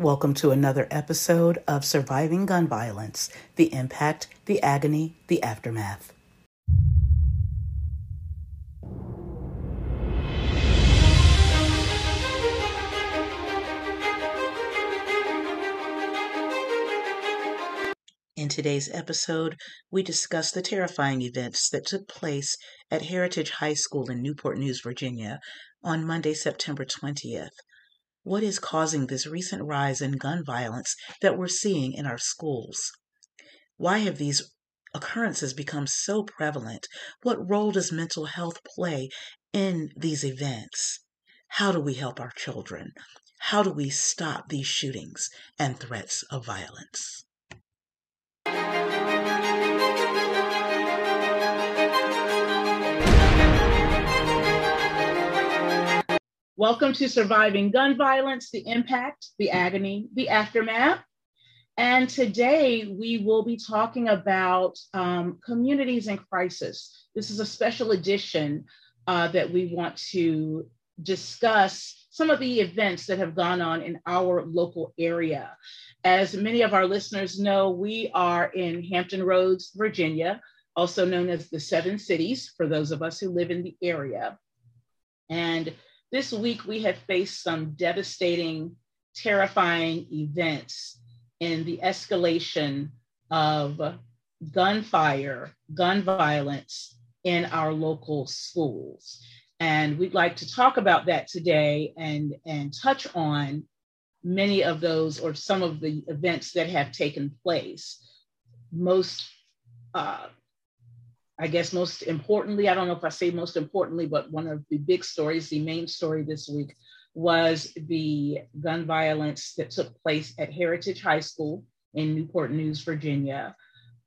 Welcome to another episode of Surviving Gun Violence The Impact, the Agony, the Aftermath. In today's episode, we discuss the terrifying events that took place at Heritage High School in Newport News, Virginia on Monday, September 20th. What is causing this recent rise in gun violence that we're seeing in our schools? Why have these occurrences become so prevalent? What role does mental health play in these events? How do we help our children? How do we stop these shootings and threats of violence? Welcome to Surviving Gun Violence The Impact, the Agony, the Aftermath. And today we will be talking about um, communities in crisis. This is a special edition uh, that we want to discuss some of the events that have gone on in our local area. As many of our listeners know, we are in Hampton Roads, Virginia, also known as the Seven Cities for those of us who live in the area. And this week, we have faced some devastating, terrifying events in the escalation of gunfire, gun violence in our local schools. And we'd like to talk about that today and, and touch on many of those or some of the events that have taken place. Most uh, I guess most importantly, I don't know if I say most importantly, but one of the big stories, the main story this week was the gun violence that took place at Heritage High School in Newport News, Virginia,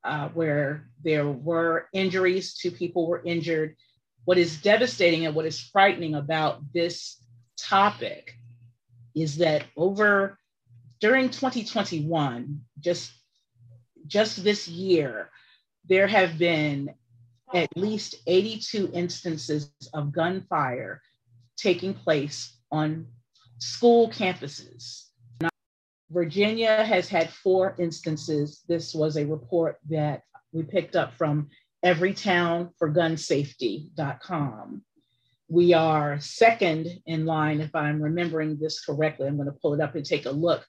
uh, where there were injuries, two people were injured. What is devastating and what is frightening about this topic is that over during 2021, just just this year, there have been at least 82 instances of gunfire taking place on school campuses. Virginia has had four instances. This was a report that we picked up from everytownforgunsafety.com. We are second in line, if I'm remembering this correctly. I'm going to pull it up and take a look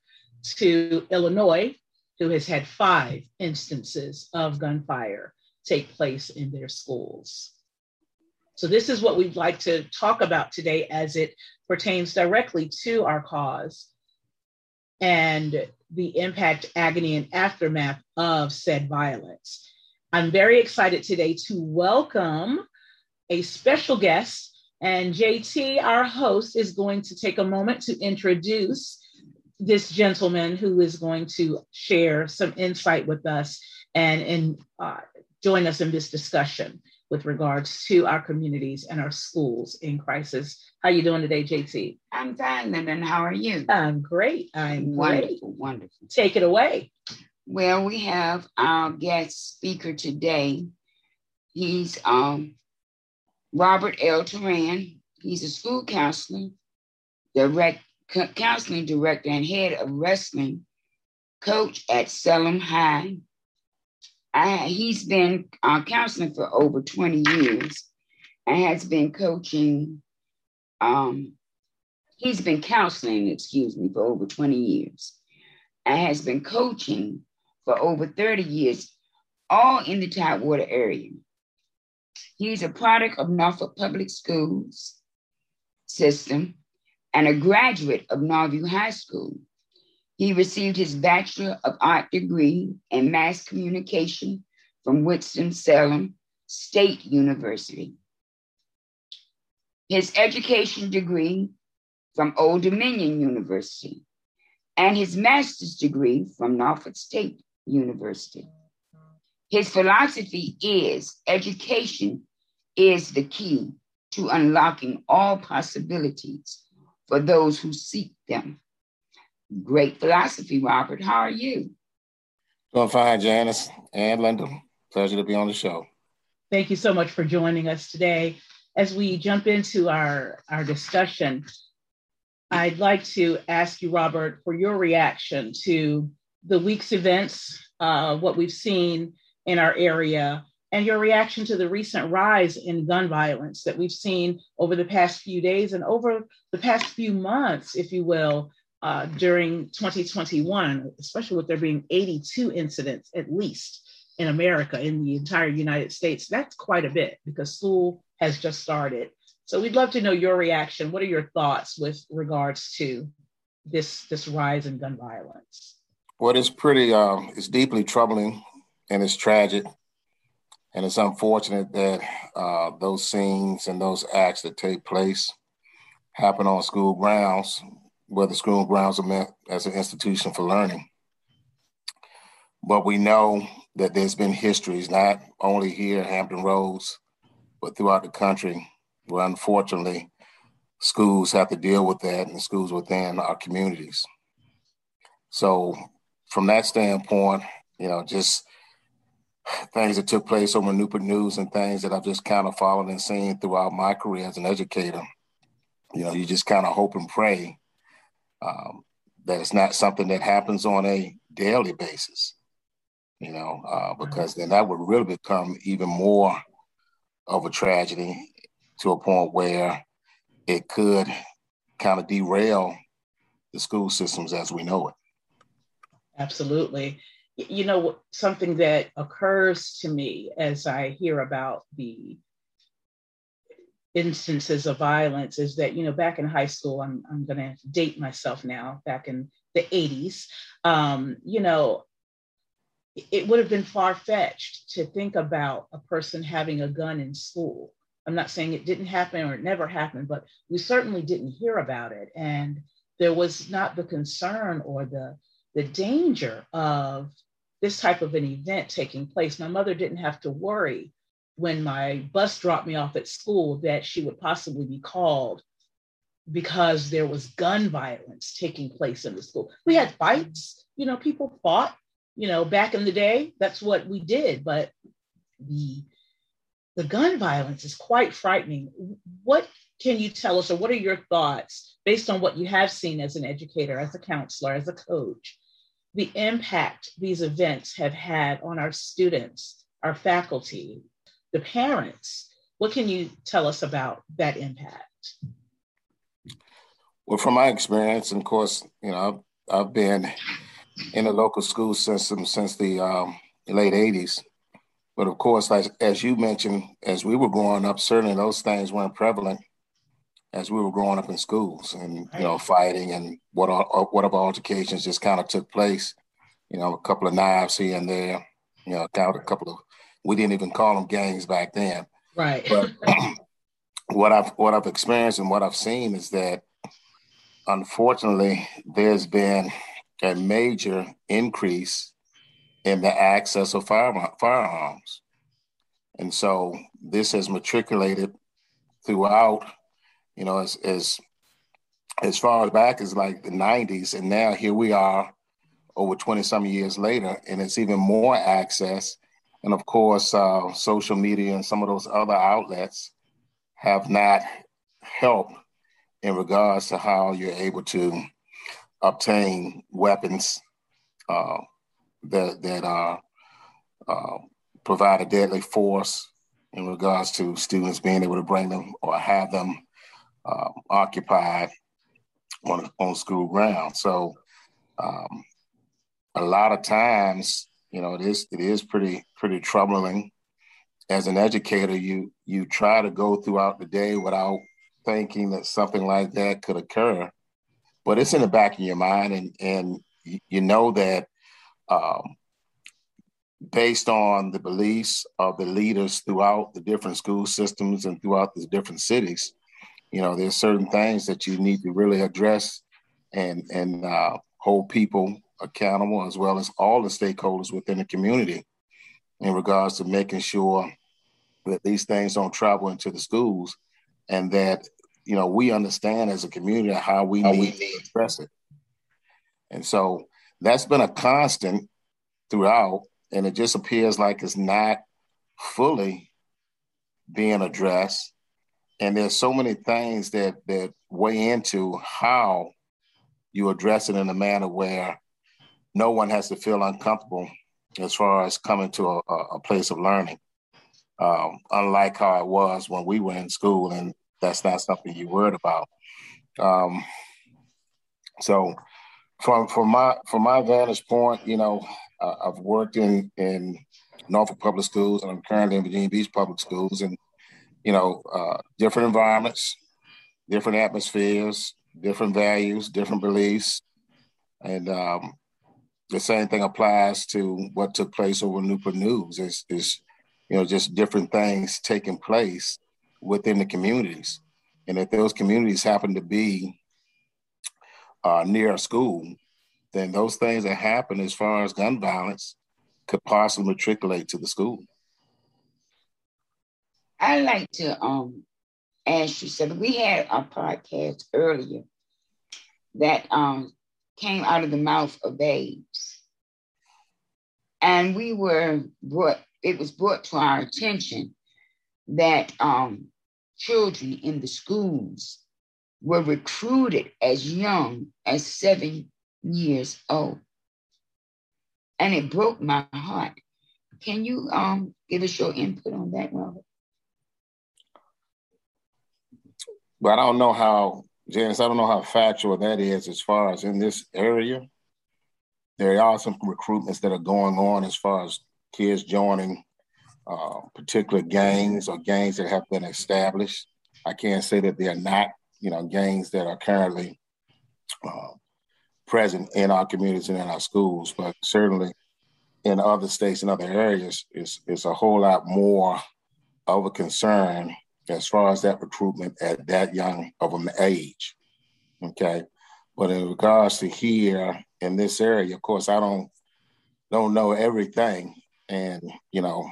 to Illinois, who has had five instances of gunfire take place in their schools. So, this is what we'd like to talk about today as it pertains directly to our cause and the impact, agony, and aftermath of said violence. I'm very excited today to welcome a special guest, and JT, our host, is going to take a moment to introduce this gentleman who is going to share some insight with us and, and uh, join us in this discussion with regards to our communities and our schools in crisis. How you doing today, JT? I'm fine, and then how are you? I'm great. I'm wonderful, great. wonderful. Take it away. Well, we have our guest speaker today. He's um, Robert L. Toran. He's a school counselor, direct counseling director, and head of wrestling coach at Salem High I, he's been uh, counseling for over 20 years and has been coaching. Um, he's been counseling, excuse me, for over 20 years and has been coaching for over 30 years, all in the Tidewater area. He's a product of Norfolk Public Schools system and a graduate of Norview High School. He received his Bachelor of Art degree in Mass Communication from Winston-Salem State University. His education degree from Old Dominion University and his master's degree from Norfolk State University. His philosophy is education is the key to unlocking all possibilities for those who seek them. Great philosophy, Robert. How are you? Doing fine, Janice and Linda. Pleasure to be on the show. Thank you so much for joining us today. As we jump into our, our discussion, I'd like to ask you, Robert, for your reaction to the week's events, uh, what we've seen in our area, and your reaction to the recent rise in gun violence that we've seen over the past few days and over the past few months, if you will, uh, during 2021, especially with there being 82 incidents at least in America, in the entire United States. That's quite a bit because school has just started. So we'd love to know your reaction. What are your thoughts with regards to this this rise in gun violence? Well, it's pretty, um, it's deeply troubling and it's tragic. And it's unfortunate that uh, those scenes and those acts that take place happen on school grounds, where the school grounds are meant as an institution for learning. But we know that there's been histories, not only here in Hampton Roads, but throughout the country, where unfortunately schools have to deal with that and schools within our communities. So, from that standpoint, you know, just things that took place over Newport News and things that I've just kind of followed and seen throughout my career as an educator. You know, you just kind of hope and pray um, that it's not something that happens on a daily basis, you know, uh, because then that would really become even more of a tragedy to a point where it could kind of derail the school systems as we know it. Absolutely you know, something that occurs to me as I hear about the instances of violence is that, you know, back in high school, I'm, I'm going to date myself now, back in the 80s, um, you know, it would have been far fetched to think about a person having a gun in school. I'm not saying it didn't happen or it never happened, but we certainly didn't hear about it. And there was not the concern or the the danger of this type of an event taking place. My mother didn't have to worry when my bus dropped me off at school that she would possibly be called because there was gun violence taking place in the school. We had fights, you know, people fought, you know, back in the day, that's what we did, but the the gun violence is quite frightening. What can you tell us or what are your thoughts based on what you have seen as an educator, as a counselor, as a coach the impact these events have had on our students, our faculty, the parents. What can you tell us about that impact? Well, from my experience, and of course, you know, I've, I've been in the local school system since the um, late 80s. But of course, like, as you mentioned, as we were growing up, certainly those things weren't prevalent as we were growing up in schools and you know fighting and what whatever altercations just kind of took place you know a couple of knives here and there you know a couple of we didn't even call them gangs back then right but what i've what i've experienced and what i've seen is that unfortunately there's been a major increase in the access of fire, firearms and so this has matriculated throughout you know, as as as far back as like the 90s, and now here we are over 20 some years later, and it's even more access. And of course, uh, social media and some of those other outlets have not helped in regards to how you're able to obtain weapons uh, that that are uh, provide a deadly force in regards to students being able to bring them or have them um, occupied on on school ground. So um, a lot of times, you know, it is it is pretty pretty troubling. As an educator, you you try to go throughout the day without thinking that something like that could occur, but it's in the back of your mind, and and you know that um, based on the beliefs of the leaders throughout the different school systems and throughout the different cities, you know, there's certain things that you need to really address and and uh, hold people accountable as well as all the stakeholders within the community in regards to making sure that these things don't travel into the schools and that you know we understand as a community how we how need we to address it. And so that's been a constant throughout and it just appears like it's not fully being addressed. And there's so many things that that weigh into how you address it in a manner where no one has to feel uncomfortable as far as coming to a, a place of learning. Um, unlike how it was when we were in school, and that's not something you worried about. Um, so, from from my from my vantage point, you know, uh, I've worked in in Norfolk Public Schools, and I'm currently in Virginia Beach Public Schools, and you know, uh, different environments, different atmospheres, different values, different beliefs, and um, the same thing applies to what took place over Newport News. Is is you know just different things taking place within the communities, and if those communities happen to be uh, near a school, then those things that happen as far as gun violence could possibly matriculate to the school. I like to um ask you so we had a podcast earlier that um came out of the mouth of babes. And we were brought, it was brought to our attention that um, children in the schools were recruited as young as seven years old. And it broke my heart. Can you um, give us your input on that, Robert? But I don't know how Janice, I don't know how factual that is as far as in this area. There are some recruitments that are going on as far as kids joining uh, particular gangs or gangs that have been established. I can't say that they are not, you know, gangs that are currently uh, present in our communities and in our schools, but certainly in other states and other areas, it's, it's a whole lot more of a concern as far as that recruitment at that young of an age. Okay. But in regards to here in this area, of course, I don't don't know everything. And, you know,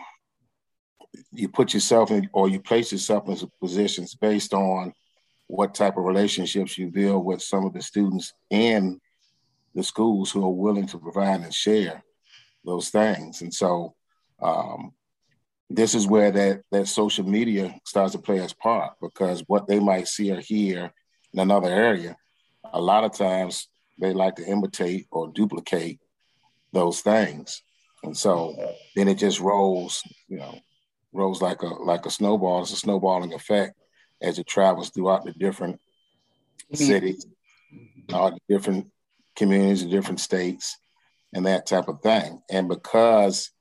you put yourself in or you place yourself in positions based on what type of relationships you build with some of the students in the schools who are willing to provide and share those things. And so um, this is where that that social media starts to play its part because what they might see or hear in another area, a lot of times they like to imitate or duplicate those things, and so then it just rolls, you know, rolls like a like a snowball. It's a snowballing effect as it travels throughout the different mm-hmm. cities, all the different communities, the different states, and that type of thing. And because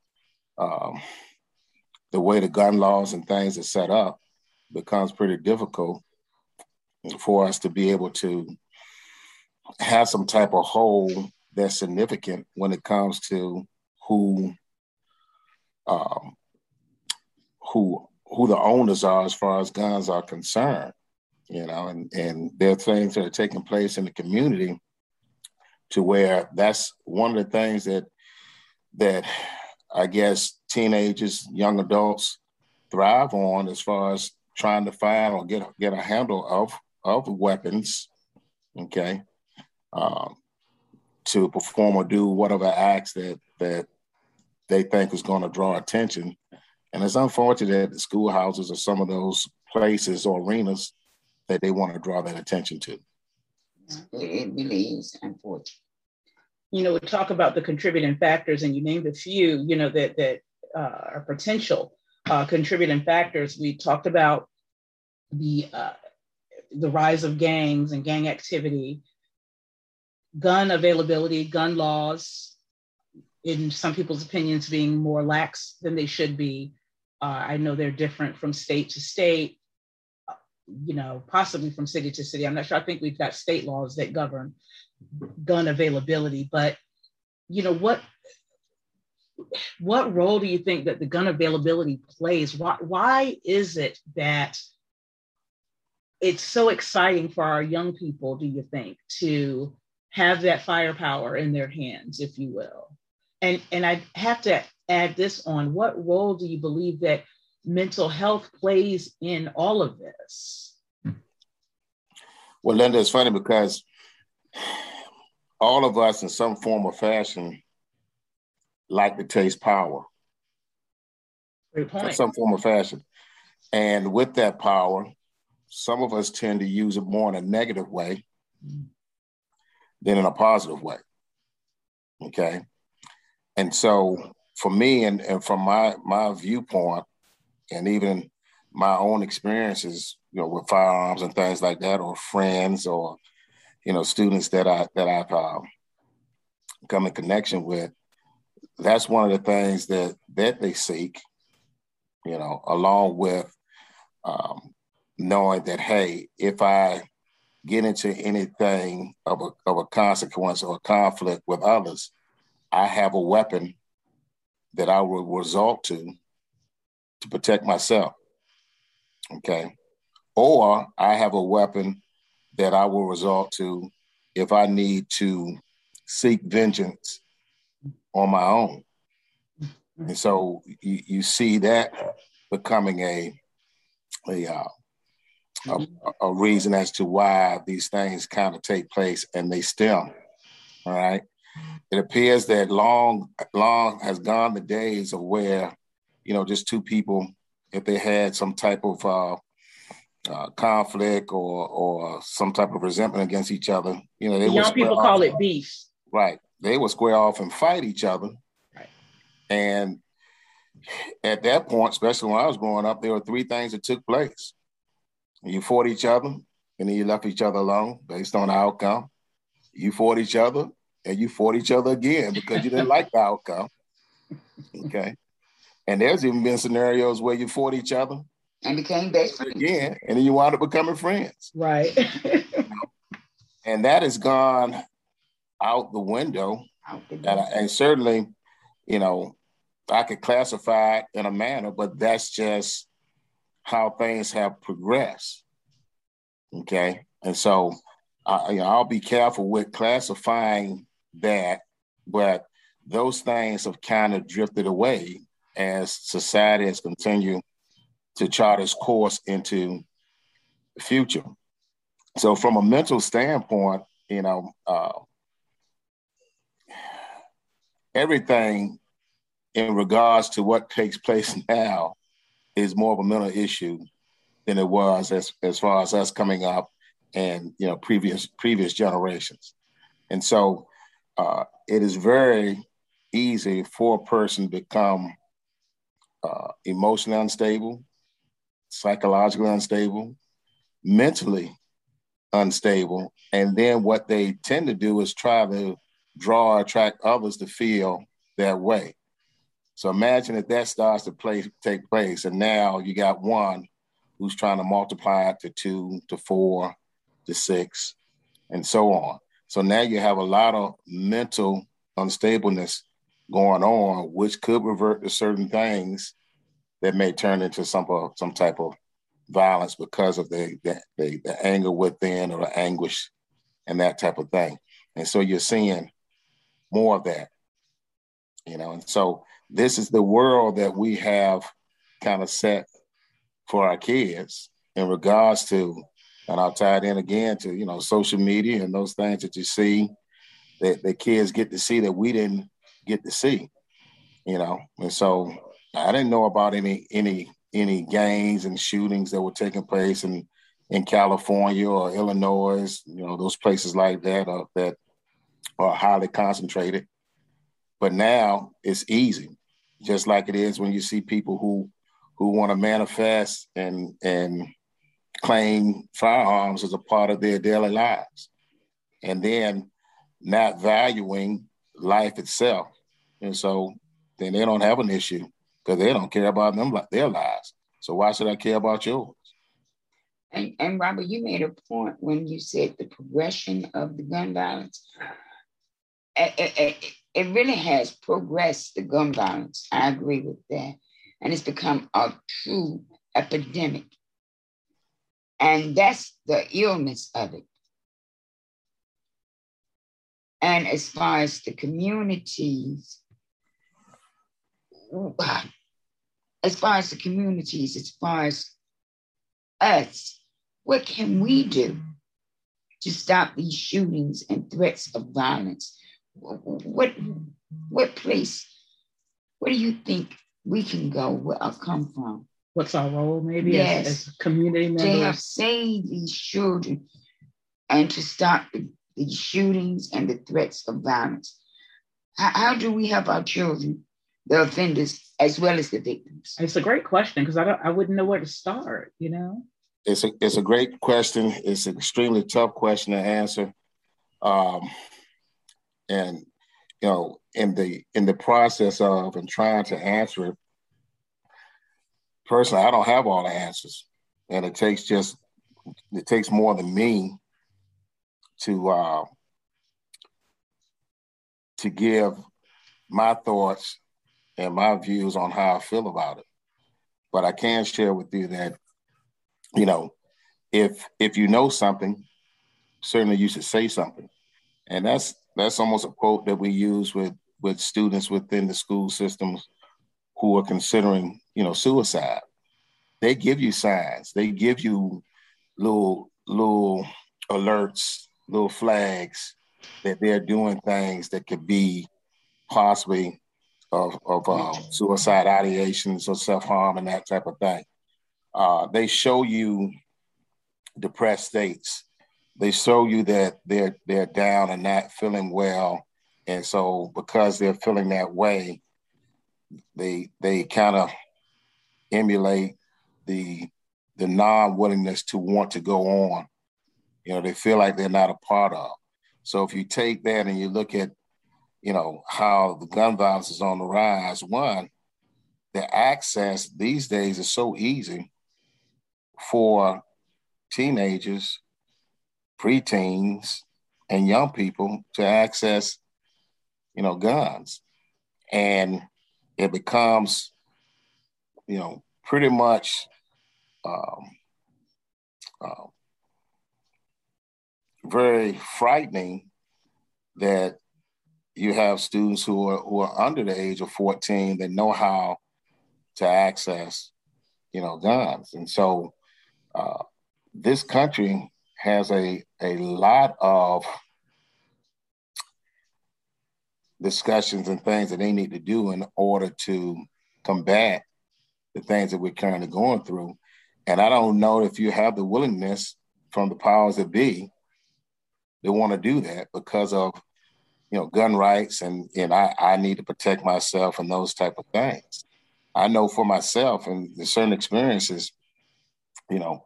um, the way the gun laws and things are set up becomes pretty difficult for us to be able to have some type of hold that's significant when it comes to who um, who who the owners are as far as guns are concerned you know and and there are things that are taking place in the community to where that's one of the things that that I guess teenagers, young adults thrive on as far as trying to find or get get a handle of of weapons, okay, um, to perform or do whatever acts that that they think is going to draw attention. And it's unfortunate that the schoolhouses are some of those places or arenas that they want to draw that attention to. It really is unfortunate you know, we talk about the contributing factors, and you named a few, you know, that that uh, are potential uh, contributing factors. We talked about the uh, the rise of gangs and gang activity, gun availability, gun laws, in some people's opinions, being more lax than they should be. Uh, I know they're different from state to state, uh, you know, possibly from city to city. I'm not sure. I think we've got state laws that govern gun availability, but you know what what role do you think that the gun availability plays? Why, why is it that it's so exciting for our young people, do you think, to have that firepower in their hands, if you will? And, and I have to add this on what role do you believe that mental health plays in all of this? Well, Linda, it's funny because all of us in some form or fashion like to taste power. In some form or fashion. And with that power, some of us tend to use it more in a negative way than in a positive way. Okay. And so for me and, and from my my viewpoint and even my own experiences, you know, with firearms and things like that, or friends or, you know, students that I that I've uh, come in connection with, that's one of the things that that they seek, you know, along with um, knowing that hey, if I get into anything of a of a consequence or a conflict with others, I have a weapon that I will resort to to protect myself. Okay. Or I have a weapon that I will resort to if I need to seek vengeance on my own. And so you, you see that becoming a a, uh, a, a reason as to why these things kind of take place and they stem. All right it appears that long long has gone the days of where you know just two people if they had some type of uh, uh, conflict or or some type of resentment against each other you know they young people call it beef right they would square off and fight each other right. and at that point especially when i was growing up there were three things that took place you fought each other and then you left each other alone based on the outcome you fought each other and you fought each other again because you didn't like the outcome. Okay. And there's even been scenarios where you fought each other and became best friends again, and then you wound up becoming friends. Right. and that has gone out the window. Out the window. And, and certainly, you know, I could classify it in a manner, but that's just how things have progressed. Okay. And so I, you know, I'll be careful with classifying that, but those things have kind of drifted away as society has continued to chart its course into the future. So, from a mental standpoint, you know, uh, everything in regards to what takes place now is more of a mental issue than it was as, as far as us coming up and you know previous previous generations. And so uh, it is very easy for a person to become uh, emotionally unstable, psychologically unstable, mentally unstable. And then what they tend to do is try to draw or attract others to feel that way. So imagine if that starts to play, take place, and now you got one who's trying to multiply it to two, to four, to six, and so on. So now you have a lot of mental unstableness going on, which could revert to certain things that may turn into some uh, some type of violence because of the, the the, the anger within or the anguish and that type of thing. And so you're seeing more of that, you know. And so this is the world that we have kind of set for our kids in regards to and I'll tie it in again to you know social media and those things that you see that the kids get to see that we didn't get to see, you know. And so I didn't know about any any any gangs and shootings that were taking place in in California or Illinois, you know, those places like that are, that are highly concentrated. But now it's easy, just like it is when you see people who who want to manifest and and claim firearms as a part of their daily lives and then not valuing life itself. And so then they don't have an issue because they don't care about them their lives. So why should I care about yours? And, and Robert, you made a point when you said the progression of the gun violence. It, it, it really has progressed the gun violence. I agree with that. And it's become a true epidemic. And that's the illness of it. And as far as the communities, as far as the communities, as far as us, what can we do to stop these shootings and threats of violence? What, what place, where do you think we can go, where I've come from? what's our role maybe yes. as, as community members? They have saved these children and to stop the, the shootings and the threats of violence. How, how, do we help our children, the offenders, as well as the victims? It's a great question because I don't I wouldn't know where to start, you know? It's a it's a great question. It's an extremely tough question to answer. Um, and you know, in the in the process of and trying to answer it, personally, I don't have all the answers, and it takes just it takes more than me to uh, to give my thoughts and my views on how I feel about it. But I can share with you that, you know, if if you know something, certainly you should say something. And that's that's almost a quote that we use with with students within the school systems who are considering, you know, suicide. They give you signs. They give you little little alerts, little flags that they're doing things that could be possibly of, of uh, suicide ideations or self harm and that type of thing. Uh, they show you depressed states. They show you that they're they're down and not feeling well, and so because they're feeling that way, they they kind of emulate the the non willingness to want to go on. You know, they feel like they're not a part of. So if you take that and you look at, you know, how the gun violence is on the rise, one, the access these days is so easy for teenagers, preteens, and young people to access, you know, guns. And it becomes, you know, pretty much um, uh, very frightening that you have students who are who are under the age of 14 that know how to access, you know, guns. And so uh, this country has a, a lot of discussions and things that they need to do in order to combat the things that we're currently going through. And I don't know if you have the willingness from the powers that be they want to do that because of you know gun rights and and I, I need to protect myself and those type of things. I know for myself and certain experiences, you know,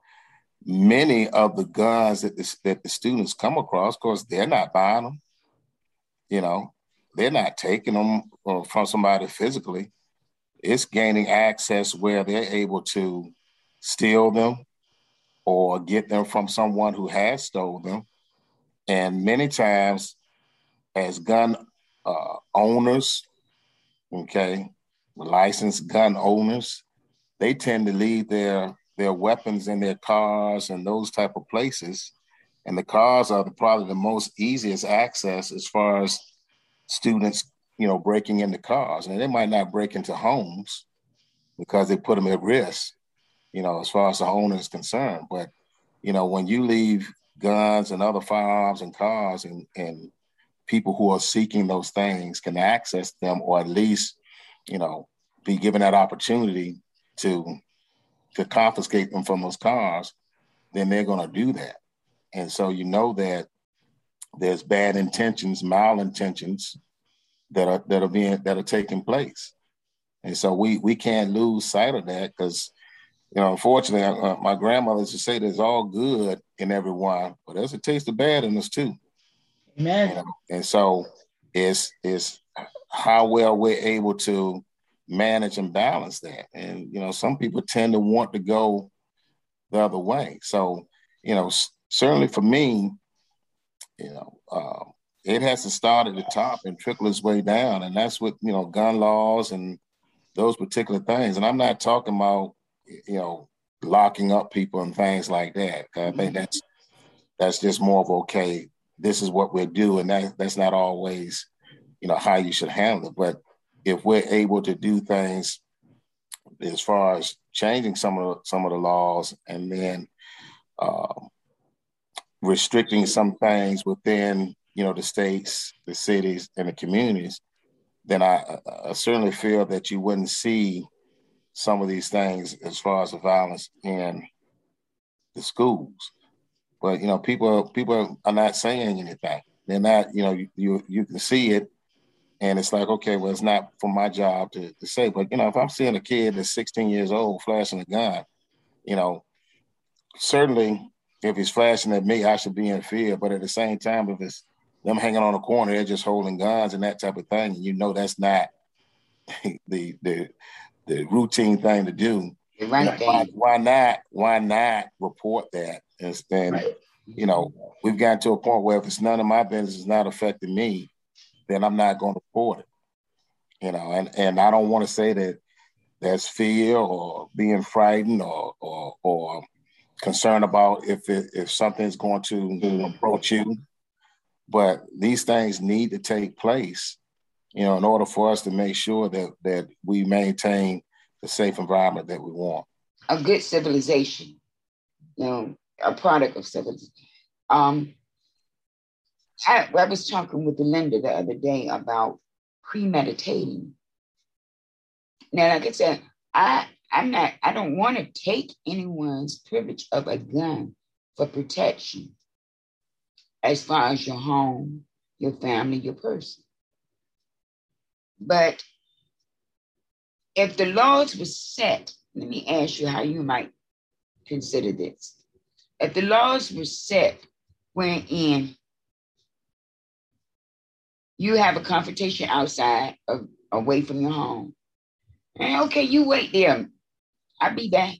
many of the guns that the, that the students come across, of course, they're not buying them. You know, they're not taking them uh, from somebody physically. It's gaining access where they're able to steal them or get them from someone who has stole them and many times, as gun uh, owners, okay, licensed gun owners, they tend to leave their their weapons in their cars and those type of places. And the cars are the, probably the most easiest access as far as students, you know, breaking into cars. And they might not break into homes because they put them at risk, you know, as far as the owner is concerned. But, you know, when you leave guns and other firearms and cars and, and people who are seeking those things can access them or at least, you know, be given that opportunity to to confiscate them from those cars, then they're going to do that. And so you know that there's bad intentions, malintentions that are that are being that are taking place. And so we we can't lose sight of that because you know, unfortunately, uh, my grandmother used to say there's all good in everyone, but there's a taste of bad in us too. Amen. You know? And so it's it's how well we're able to manage and balance that. And you know, some people tend to want to go the other way. So, you know, certainly for me, you know, uh, it has to start at the top and trickle its way down, and that's what you know, gun laws and those particular things. And I'm not talking about you know, locking up people and things like that. I think mm-hmm. that's that's just more of okay. This is what we do, and that that's not always, you know, how you should handle it. But if we're able to do things as far as changing some of the, some of the laws and then uh, restricting some things within you know the states, the cities, and the communities, then I, I certainly feel that you wouldn't see some of these things as far as the violence in the schools. But you know, people people are not saying anything. They're not, you know, you you, you can see it, and it's like, okay, well, it's not for my job to, to say. But you know, if I'm seeing a kid that's 16 years old flashing a gun, you know, certainly if he's flashing at me, I should be in fear. But at the same time, if it's them hanging on the corner, they're just holding guns and that type of thing, and you know that's not the the the routine thing to do. Right why, why, not? Why not report that? And then, right. you know, we've gotten to a point where if it's none of my business, it's not affecting me, then I'm not going to report it. You know, and and I don't want to say that that's fear or being frightened or or or concerned about if it, if something's going to approach you. But these things need to take place you know, in order for us to make sure that that we maintain the safe environment that we want. A good civilization, you know, a product of civilization. Um, I, I was talking with Linda the other day about premeditating. Now, like I said, I I'm not I don't want to take anyone's privilege of a gun for protection as far as your home, your family, your person. But if the laws were set, let me ask you how you might consider this. If the laws were set wherein you have a confrontation outside of away from your home, and okay, you wait there, I'll be back.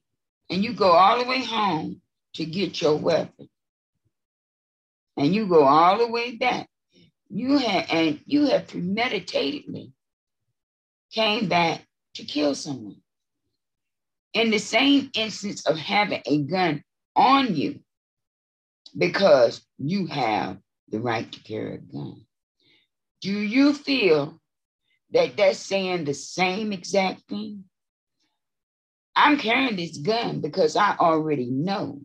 And you go all the way home to get your weapon. And you go all the way back. You have and you have premeditatedly came back to kill someone. In the same instance of having a gun on you because you have the right to carry a gun, do you feel that that's saying the same exact thing? I'm carrying this gun because I already know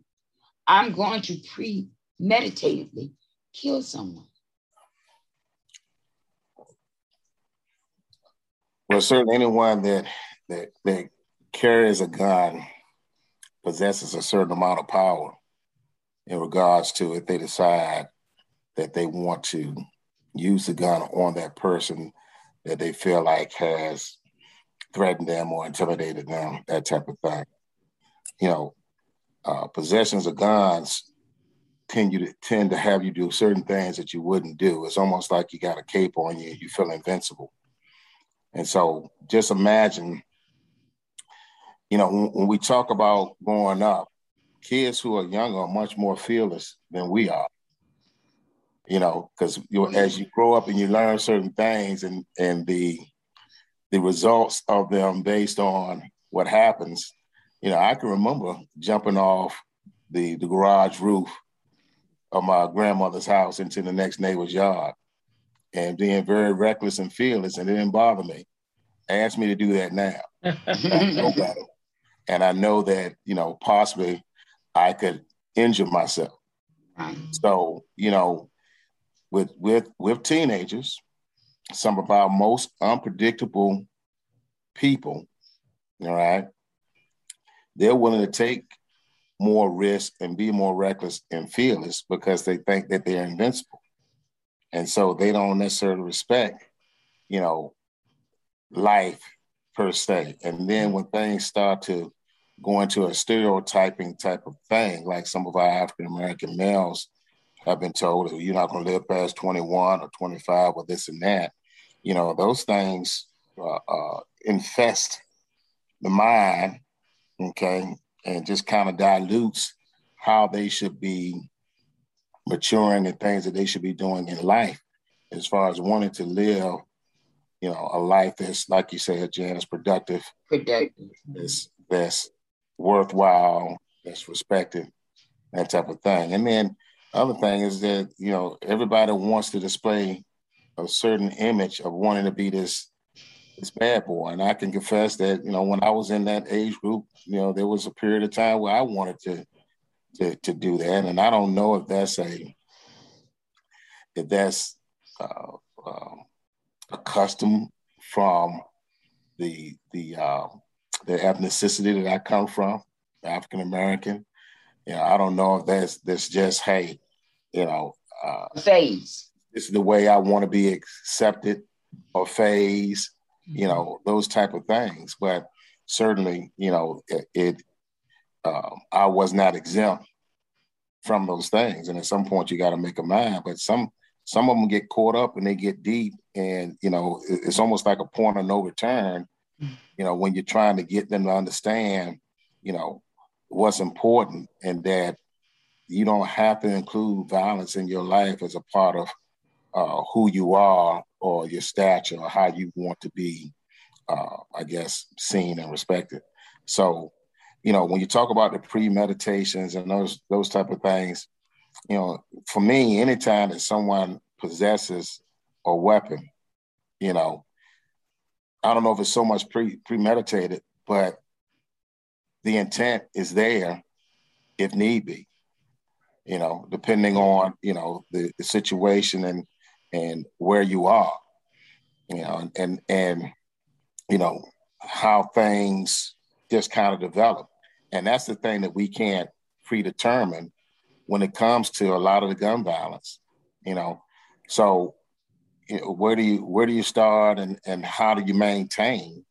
I'm going to premeditatedly kill someone. Well, certainly anyone that that that carries a gun possesses a certain amount of power in regards to if they decide that they want to use the gun on that person that they feel like has threatened them or intimidated them, that type of thing. You know, uh, possessions of guns tend you to tend to have you do certain things that you wouldn't do. It's almost like you got a cape on you, you feel invincible. And so just imagine, you know, when, when we talk about growing up, kids who are younger are much more fearless than we are. You know, because you as you grow up and you learn certain things and and the the results of them based on what happens. You know, I can remember jumping off the the garage roof of my grandmother's house into the next neighbor's yard and being very reckless and fearless, and it didn't bother me. Ask me to do that now. and I know that, you know, possibly I could injure myself. So, you know, with with with teenagers, some of our most unpredictable people, all right, they're willing to take more risk and be more reckless and fearless because they think that they're invincible. And so they don't necessarily respect, you know, life per se. And then when things start to go into a stereotyping type of thing, like some of our African American males have been told, you're not going to live past 21 or 25 or this and that, you know, those things uh, uh, infest the mind, okay, and just kind of dilutes how they should be maturing and things that they should be doing in life as far as wanting to live, you know, a life that's like you said, Jan, is productive, productive, that's that's worthwhile, that's respected, that type of thing. And then other thing is that you know everybody wants to display a certain image of wanting to be this this bad boy. And I can confess that you know when I was in that age group, you know there was a period of time where I wanted to to, to do that. And I don't know if that's a if that's uh, uh, a custom from the the uh, the ethnicity that I come from, African American. You know, I don't know if that's that's just hey, you know, uh, phase. This is the way I want to be accepted, or phase. You know, those type of things. But certainly, you know, it. it um, I was not exempt from those things, and at some point, you got to make a mind. But some some of them get caught up and they get deep, and you know, it's almost like a point of no return. You know, when you're trying to get them to understand, you know, what's important and that you don't have to include violence in your life as a part of uh, who you are or your stature or how you want to be, uh, I guess, seen and respected. So, you know, when you talk about the premeditations and those those type of things, you know, for me, anytime that someone possesses a weapon, you know, I don't know if it's so much pre premeditated, but the intent is there if need be. You know, depending on you know the, the situation and and where you are, you know, and and you know how things just kind of develop, and that's the thing that we can't predetermine when it comes to a lot of the gun violence. You know, so where do you where do you start and and how do you maintain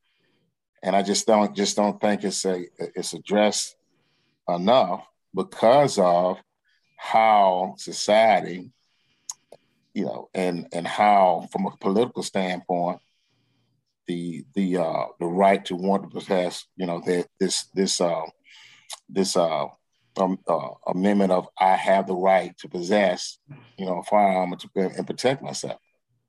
and I just don't just don't think it's a it's addressed enough because of how society, you know, and and how from a political standpoint, the the uh, the right to want to possess, you know, that this this uh, this uh, um, uh, amendment of I have the right to possess, you know, a firearm to, and protect myself.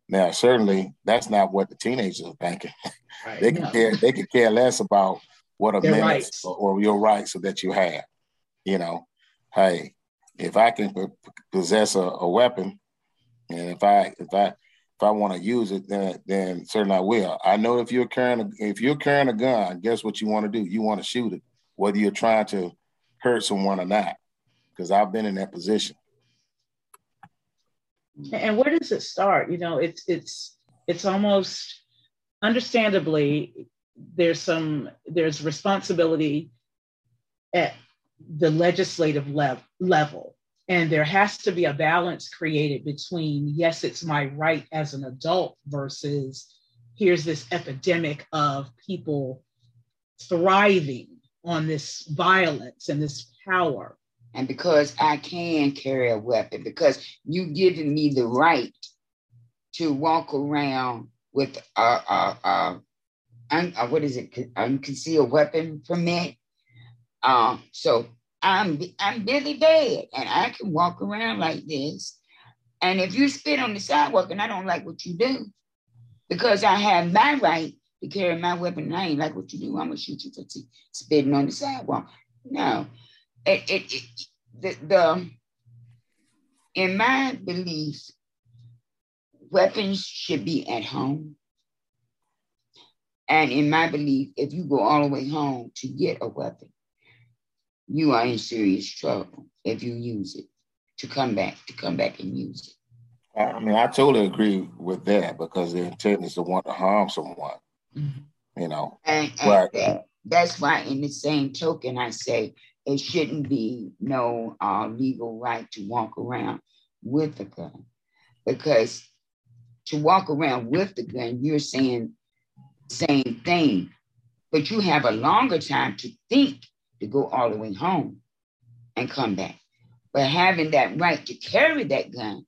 Now, certainly, that's not what the teenagers are thinking. Right. they can no. care. They can care less about what amendments or, or, your rights that you have. You know, hey, if I can p- possess a, a, weapon, and if I if I if I want to use it, then then certainly I will. I know if you're carrying a, if you're carrying a gun, guess what you want to do? You want to shoot it, whether you're trying to hurt someone or not. Because I've been in that position. And where does it start? You know, it's it's it's almost understandably there's some there's responsibility at the legislative lev- level and there has to be a balance created between yes it's my right as an adult versus here's this epidemic of people thriving on this violence and this power and because I can carry a weapon, because you've given me the right to walk around with a, a, a, a what is it, unconcealed weapon permit. Um, so I'm I'm really bad, and I can walk around like this. And if you spit on the sidewalk and I don't like what you do, because I have my right to carry my weapon, and I ain't like what you do, I'm gonna shoot you for spitting on the sidewalk. No, it, it, it the, the in my belief, weapons should be at home. And in my belief, if you go all the way home to get a weapon, you are in serious trouble if you use it to come back, to come back and use it. I mean, I totally agree with that because the intent is to want to harm someone, mm-hmm. you know. And, and that, that's why, in the same token, I say it shouldn't be no uh, legal right to walk around with a gun because to walk around with the gun, you're saying same thing, but you have a longer time to think to go all the way home and come back. But having that right to carry that gun,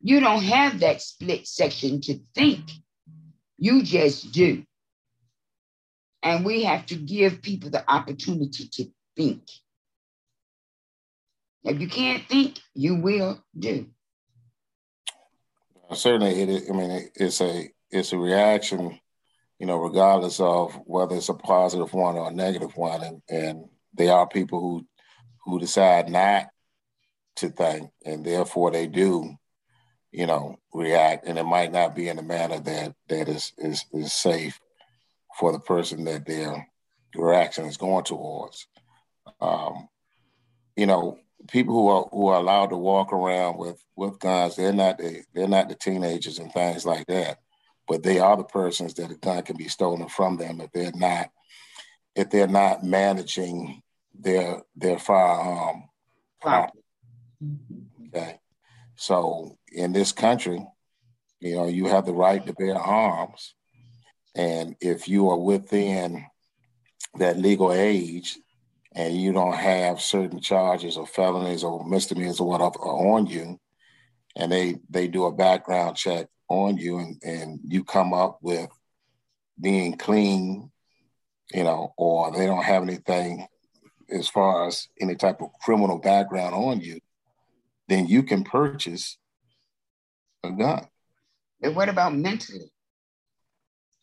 you don't have that split section to think. You just do. And we have to give people the opportunity to think. If you can't think, you will do. Certainly, it is, I mean, it's a it's a reaction, you know, regardless of whether it's a positive one or a negative one, and and they are people who who decide not to think, and therefore they do, you know, react, and it might not be in a manner that that is is, is safe for the person that their reaction is going towards. Um, you know, people who are who are allowed to walk around with with guns, they're not the they're not the teenagers and things like that, but they are the persons that a gun can be stolen from them if they're not if they're not managing their their firearm properly. Okay. So in this country, you know, you have the right to bear arms. And if you are within that legal age and you don't have certain charges or felonies or misdemeanors or whatever on you, and they they do a background check on you and, and you come up with being clean, you know, or they don't have anything as far as any type of criminal background on you, then you can purchase a gun. But what about mentally?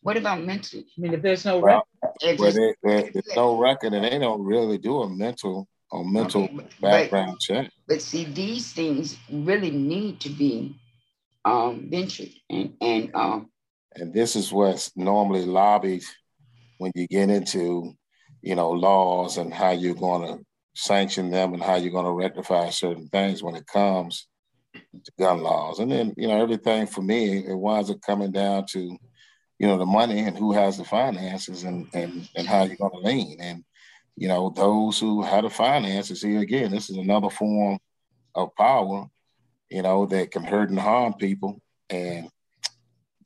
What about mental? I mean, if there's no well, record, well, they, they, there's no record, and they don't really do a mental a mental okay, but, background check. But see, these things really need to be um, ventured, and and um, and this is what's normally lobbied when you get into, you know, laws and how you're going to sanction them and how you're going to rectify certain things when it comes to gun laws. And then, you know, everything for me, it winds up coming down to, you know, the money and who has the finances and and and how you're going to lean. And you know, those who have the finances here again, this is another form of power, you know, that can hurt and harm people. And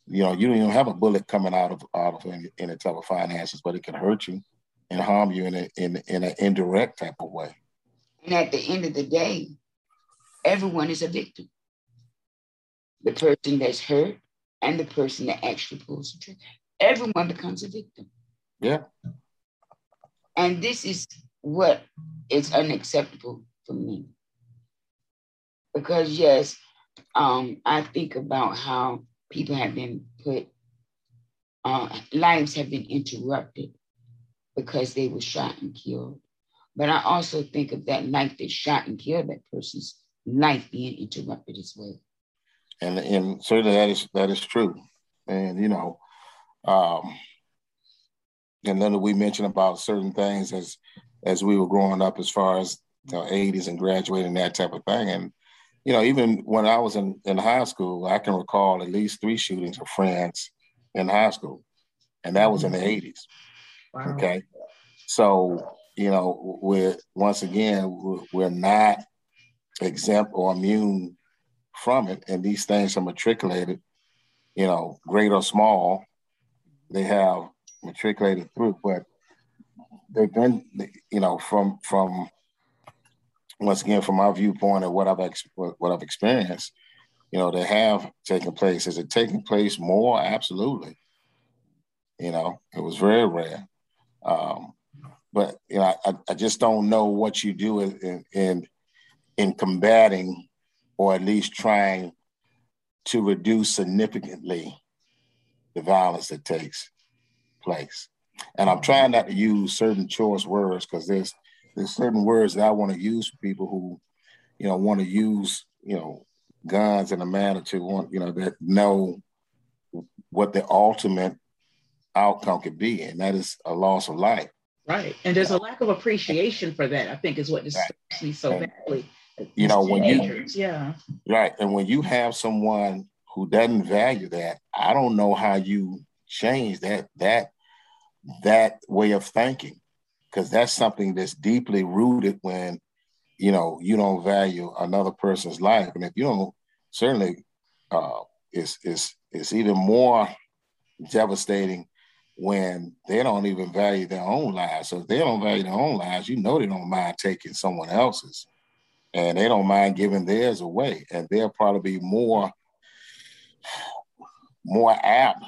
you know, you don't even have a bullet coming out of out of any, any type of finances, but it can hurt you and harm you in a, in in an indirect type of way. And at the end of the day, everyone is a victim. The person that's hurt and the person that actually pulls the trigger. Everyone becomes a victim. Yeah. And this is what is unacceptable for me. Because yes, um, I think about how people have been put, uh, lives have been interrupted because they were shot and killed. But I also think of that life that shot and killed that person's life being interrupted as well. And and certainly that is that is true. And you know, um, and then we mentioned about certain things as as we were growing up, as far as know, 80s and graduating that type of thing. And you know, even when I was in, in high school, I can recall at least three shootings of friends in high school. And that was in the 80s. Wow. Okay. So, you know, we're once again, we're not exempt or immune from it. And these things are matriculated, you know, great or small, they have matriculated through. But they've been, you know, from from once again, from my viewpoint of what I've ex- what I've experienced, you know, they have taken place. Is it taking place more? Absolutely. You know, it was very rare. Um, but you know, I, I just don't know what you do in, in in combating, or at least trying to reduce significantly the violence that takes place. And I'm trying not to use certain choice words because there's there's certain words that I want to use for people who, you know, want to use, you know, guns in a manner to want, you know, that know what the ultimate outcome could be, and that is a loss of life. Right. And there's a lack of appreciation for that, I think, is what disturbs right. me so badly. You know, when you yeah. Right. And when you have someone who doesn't value that, I don't know how you change that that that way of thinking because that's something that's deeply rooted when you know you don't value another person's life and if you don't certainly uh it's it's it's even more devastating when they don't even value their own lives so if they don't value their own lives you know they don't mind taking someone else's and they don't mind giving theirs away and they'll probably be more more apt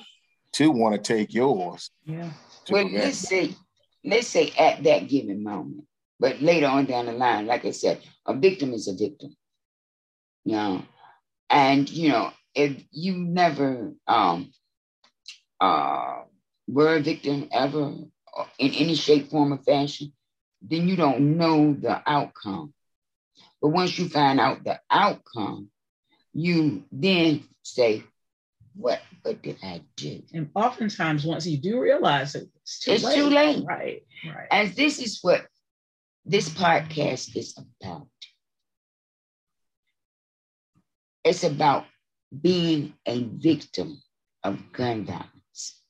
to want to take yours yeah well let's say let's say at that given moment, but later on down the line, like I said, a victim is a victim. You know, and you know, if you never um uh were a victim ever in any shape, form, or fashion, then you don't know the outcome. But once you find out the outcome, you then say, what what did I do? And oftentimes, once you do realize it, it's too it's late. too late. Right, right. And this is what this podcast is about. It's about being a victim of gun violence.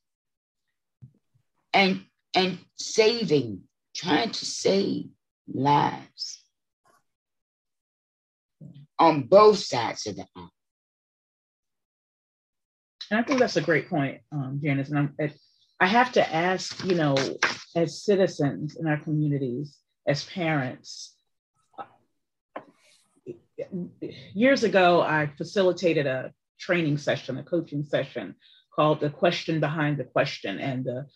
And and saving, trying to save lives on both sides of the aisle. And I think that's a great point, um, Janice. And I'm, I have to ask, you know, as citizens in our communities, as parents, years ago, I facilitated a training session, a coaching session called The Question Behind the Question. And the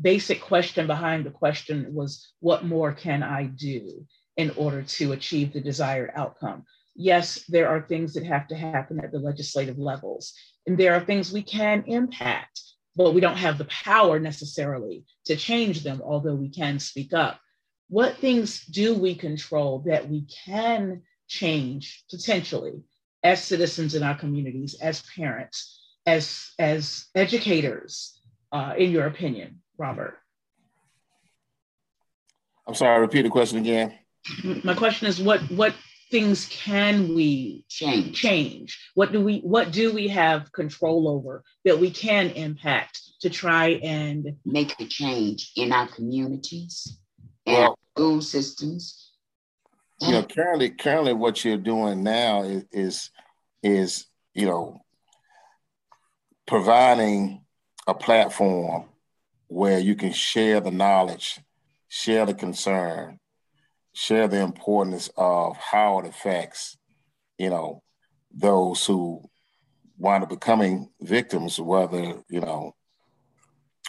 basic question behind the question was, What more can I do in order to achieve the desired outcome? Yes, there are things that have to happen at the legislative levels, and there are things we can impact, but we don't have the power necessarily to change them, although we can speak up. What things do we control that we can change potentially as citizens in our communities, as parents, as, as educators, uh, in your opinion, Robert? I'm sorry, repeat the question again. My question is what what things can we change? Change. What do we what do we have control over that we can impact to try and make a change in our communities and well, school systems you know, currently, currently, what you're doing now is, is, is you know, providing a platform where you can share the knowledge, share the concern, share the importance of how it affects, you know, those who wind up becoming victims, whether you know,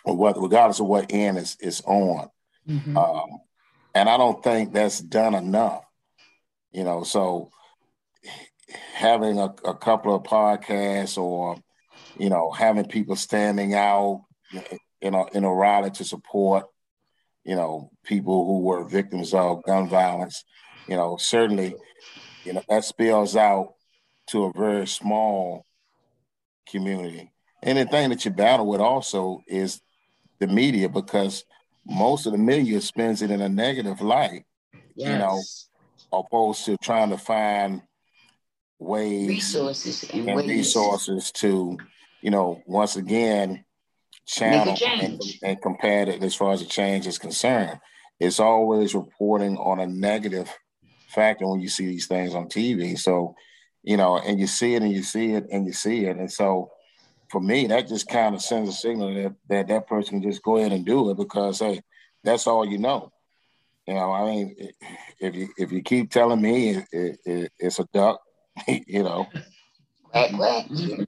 or whether regardless of what end is is on. Mm-hmm. Um, and I don't think that's done enough you know so having a, a couple of podcasts or you know having people standing out in a in a rally to support you know people who were victims of gun violence you know certainly you know that spills out to a very small community and the thing that you battle with also is the media because most of the media spends it in a negative light yes. you know opposed to trying to find ways resources and, and ways. resources to you know once again channel and, and compare it as far as the change is concerned it's always reporting on a negative factor when you see these things on tv so you know and you see it and you see it and you see it. And so for me that just kind of sends a signal that that, that person can just go ahead and do it because hey that's all you know. You know, I mean, if you if you keep telling me it, it, it, it's a duck, you know,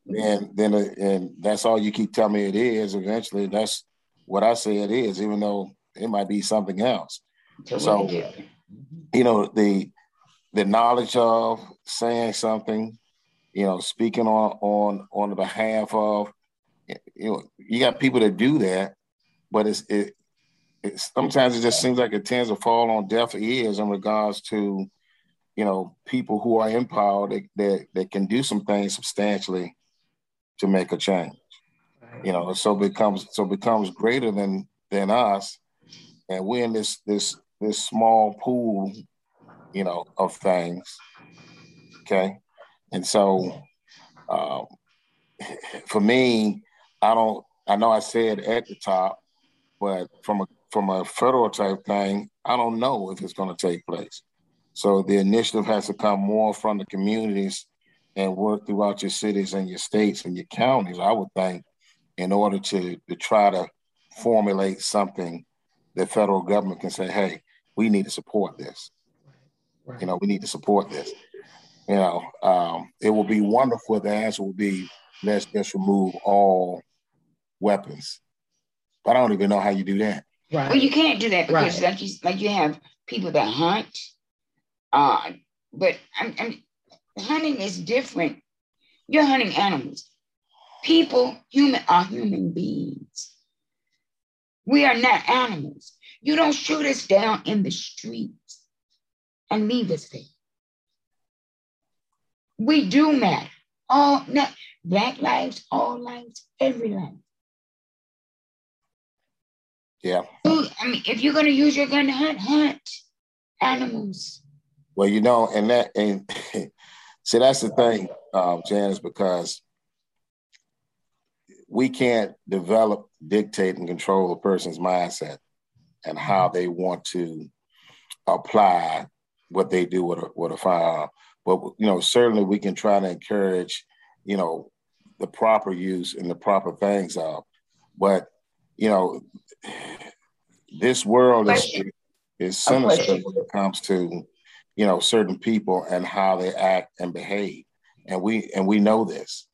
and then uh, and that's all you keep telling me it is. Eventually, that's what I say it is, even though it might be something else. So, you know, the the knowledge of saying something, you know, speaking on on on the behalf of, you know, you got people that do that, but it's it, it, sometimes it just seems like it tends to fall on deaf ears in regards to, you know, people who are in power that, that, that can do some things substantially to make a change. Right. You know, so becomes so becomes greater than than us, and we're in this this this small pool, you know, of things. Okay, and so um, for me, I don't. I know I said at the top, but from a from a federal type thing, I don't know if it's going to take place. So the initiative has to come more from the communities and work throughout your cities and your states and your counties, I would think, in order to, to try to formulate something the federal government can say, hey, we need to support this. Right. You know, we need to support this. You know, um, it will be wonderful if the answer will be let's just remove all weapons. But I don't even know how you do that. Right. Well, you can't do that because right. like you like you have people that hunt. Uh, but I'm, I'm, hunting is different. You're hunting animals. People, human are human beings. We are not animals. You don't shoot us down in the streets and leave us there. We do matter. All not black lives, all lives, every life. Yeah. I mean, if you're going to use your gun to hunt, hunt animals. Well, you know, and that, and see, that's the thing, uh, Janice, because we can't develop, dictate, and control a person's mindset. and how they want to apply what they do with a, with a firearm. But you know, certainly we can try to encourage, you know, the proper use and the proper things of. But you know, this world is is sinister when it comes to you know certain people and how they act and behave, and we and we know this.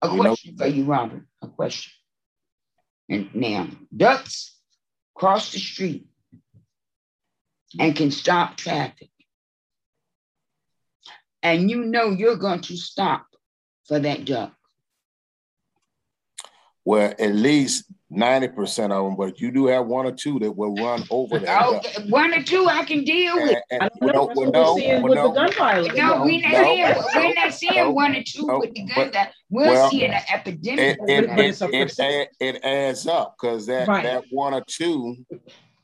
A we question know- for you, Robert. A question. And now, ducks cross the street and can stop traffic. And you know you're going to stop for that duck. Well, at least 90% of them, but you do have one or two that will run over that. Oh, okay, one or two I can deal with. And, and, I know, well, no, well, with no, the gun violence. No, we're not, no, seeing, we're not seeing no, one or two no, with the gun that we're well, seeing an epidemic. It, it, it, it, it adds up because that, right. that one or two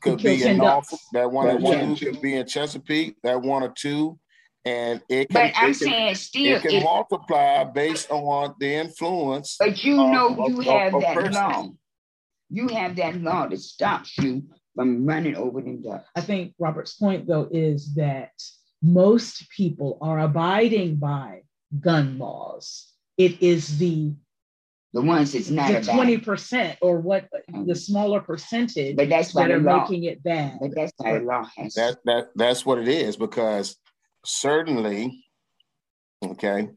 could be in Norfolk, that one or two could be in Chesapeake, that one or two and it can, but I'm it saying can, still it can it, multiply based on the influence. But you know you have that person. law. You have that law that stops you from running over them ducks. I think Robert's point though is that most people are abiding by gun laws. It is the the ones that's not the twenty percent or what mm. the smaller percentage but that's that are law. making it bad. But that's how the law has that that that's what it is because certainly, okay,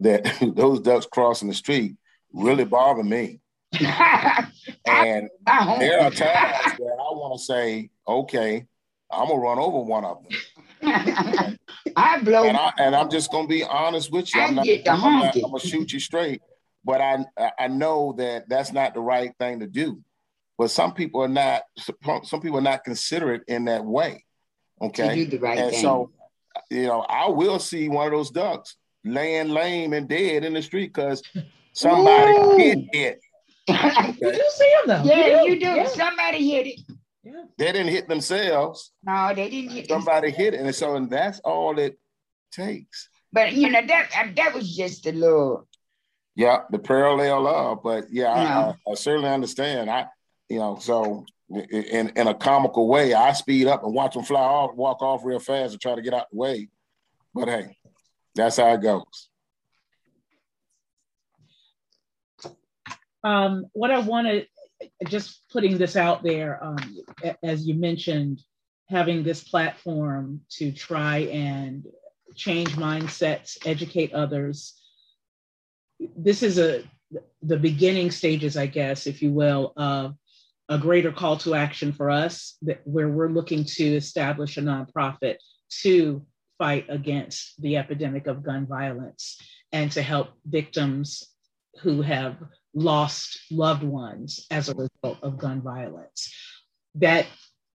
that those ducks crossing the street really bother me. and there are times where I want to say, okay, I'm gonna run over one of them. I blow, and, I, am just gonna be honest with you. I'm not, I'm, not, I'm gonna shoot you straight, but I I know that that's not the right thing to do. But some people are not. Some people are not considerate in that way. Okay, to do the right and thing. so you know, I will see one of those ducks laying lame and dead in the street because somebody Ooh. hit it. Okay. you do see them though. Yeah, you do. Yeah. Somebody hit it. Yeah. They didn't hit themselves. No, they didn't hit Somebody hit it. And so and that's all it takes. But you know, that uh, that was just a little yeah, the parallel love. But yeah, I, I, I certainly understand. I you know, so in, in a comical way. I speed up and watch them fly off, walk off real fast and try to get out the way. But hey, that's how it goes. Um, what I want to just putting this out there, um, as you mentioned, having this platform to try and change mindsets, educate others. This is a the beginning stages, I guess, if you will, of a greater call to action for us that, where we're looking to establish a nonprofit to fight against the epidemic of gun violence and to help victims who have lost loved ones as a result of gun violence. That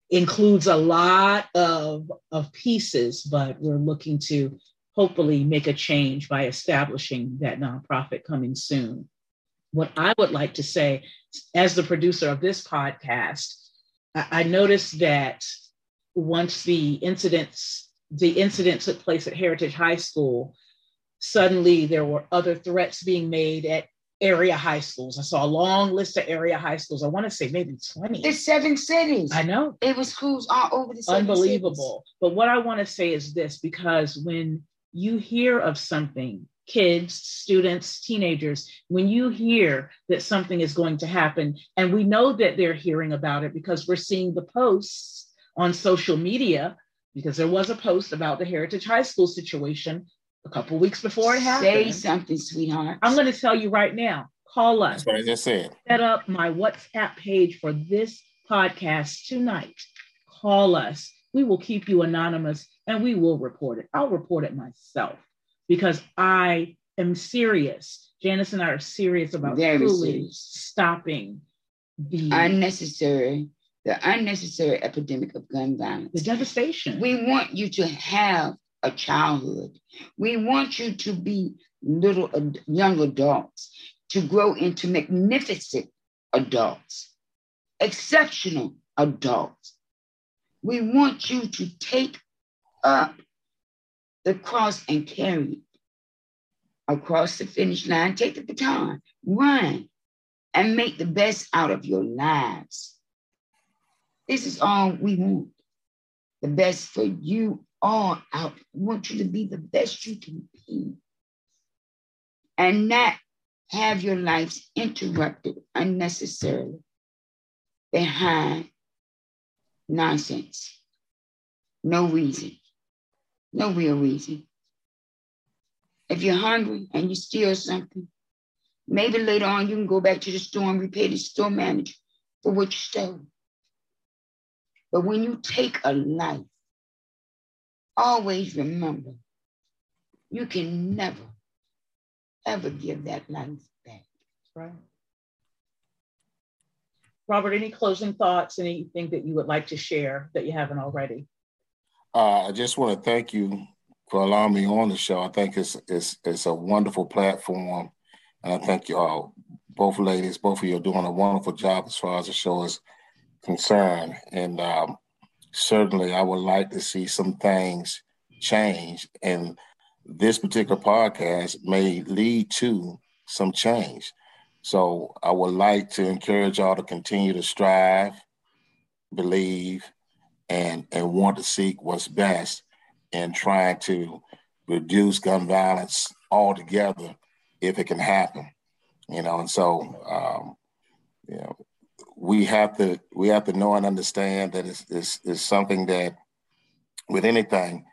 includes a lot of, of pieces, but we're looking to hopefully make a change by establishing that nonprofit coming soon. What I would like to say as the producer of this podcast, I, I noticed that once the incidents, the incident took place at Heritage High School, suddenly there were other threats being made at area high schools. I saw a long list of area high schools. I want to say maybe 20. It's seven cities. I know. It was schools all over the city. Unbelievable. Cities. But what I want to say is this because when you hear of something kids, students, teenagers, when you hear that something is going to happen, and we know that they're hearing about it because we're seeing the posts on social media, because there was a post about the Heritage High School situation a couple weeks before it happened. Say something, sweetheart. I'm going to tell you right now. Call us. That's what I just said. Set up my WhatsApp page for this podcast tonight. Call us. We will keep you anonymous and we will report it. I'll report it myself because I am serious. Janice and I are serious about Very truly serious. stopping the unnecessary, the unnecessary epidemic of gun violence, the devastation. We want you to have a childhood. We want you to be little young adults, to grow into magnificent adults, exceptional adults. We want you to take up the cross and carry it across the finish line. Take the baton, run, and make the best out of your lives. This is all we want. The best for you all out. We want you to be the best you can be. And not have your lives interrupted unnecessarily behind nonsense. No reason. No real reason. If you're hungry and you steal something, maybe later on you can go back to the store and repay the store manager for what you stole. But when you take a life, always remember you can never, ever give that life back. Right. Robert, any closing thoughts, anything that you would like to share that you haven't already? Uh, I just want to thank you for allowing me on the show. I think it's it's it's a wonderful platform, and I thank you all, both ladies, both of you are doing a wonderful job as far as the show is concerned. And um, certainly, I would like to see some things change, and this particular podcast may lead to some change. So I would like to encourage y'all to continue to strive, believe, and and want to seek what's best and trying to reduce gun violence altogether if it can happen. You know, and so um, you know, we have to we have to know and understand that it's, it's, it's something that with anything,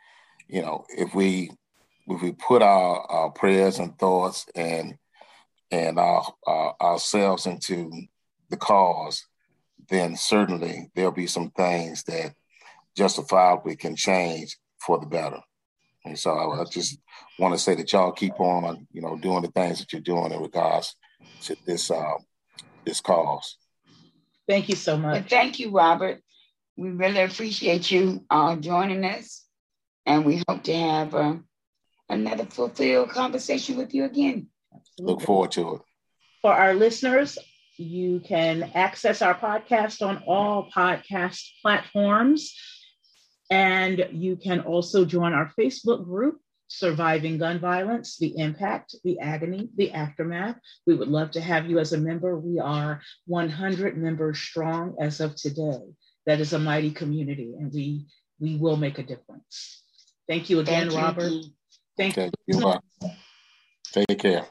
you know, if we if we put our, our prayers and thoughts and and our, our, ourselves into the cause, then certainly there'll be some things that justifiably can change for the better. And so I, just want to say that y'all keep on, you know, doing the things that you're doing in regards to this uh, this cause. Thank you so much. Well, thank you, Robert. We really appreciate you uh, joining us, and we hope to have uh, another fulfilled conversation with you again. Look forward to it. For our listeners, you can access our podcast on all podcast platforms. And you can also join our Facebook group, Surviving Gun Violence, the Impact, the Agony, the Aftermath. We would love to have you as a member. We are 100 members strong as of today. That is a mighty community, and we we will make a difference. Thank you again, Robert. Thank you. Robert. Thank okay. you. Take care.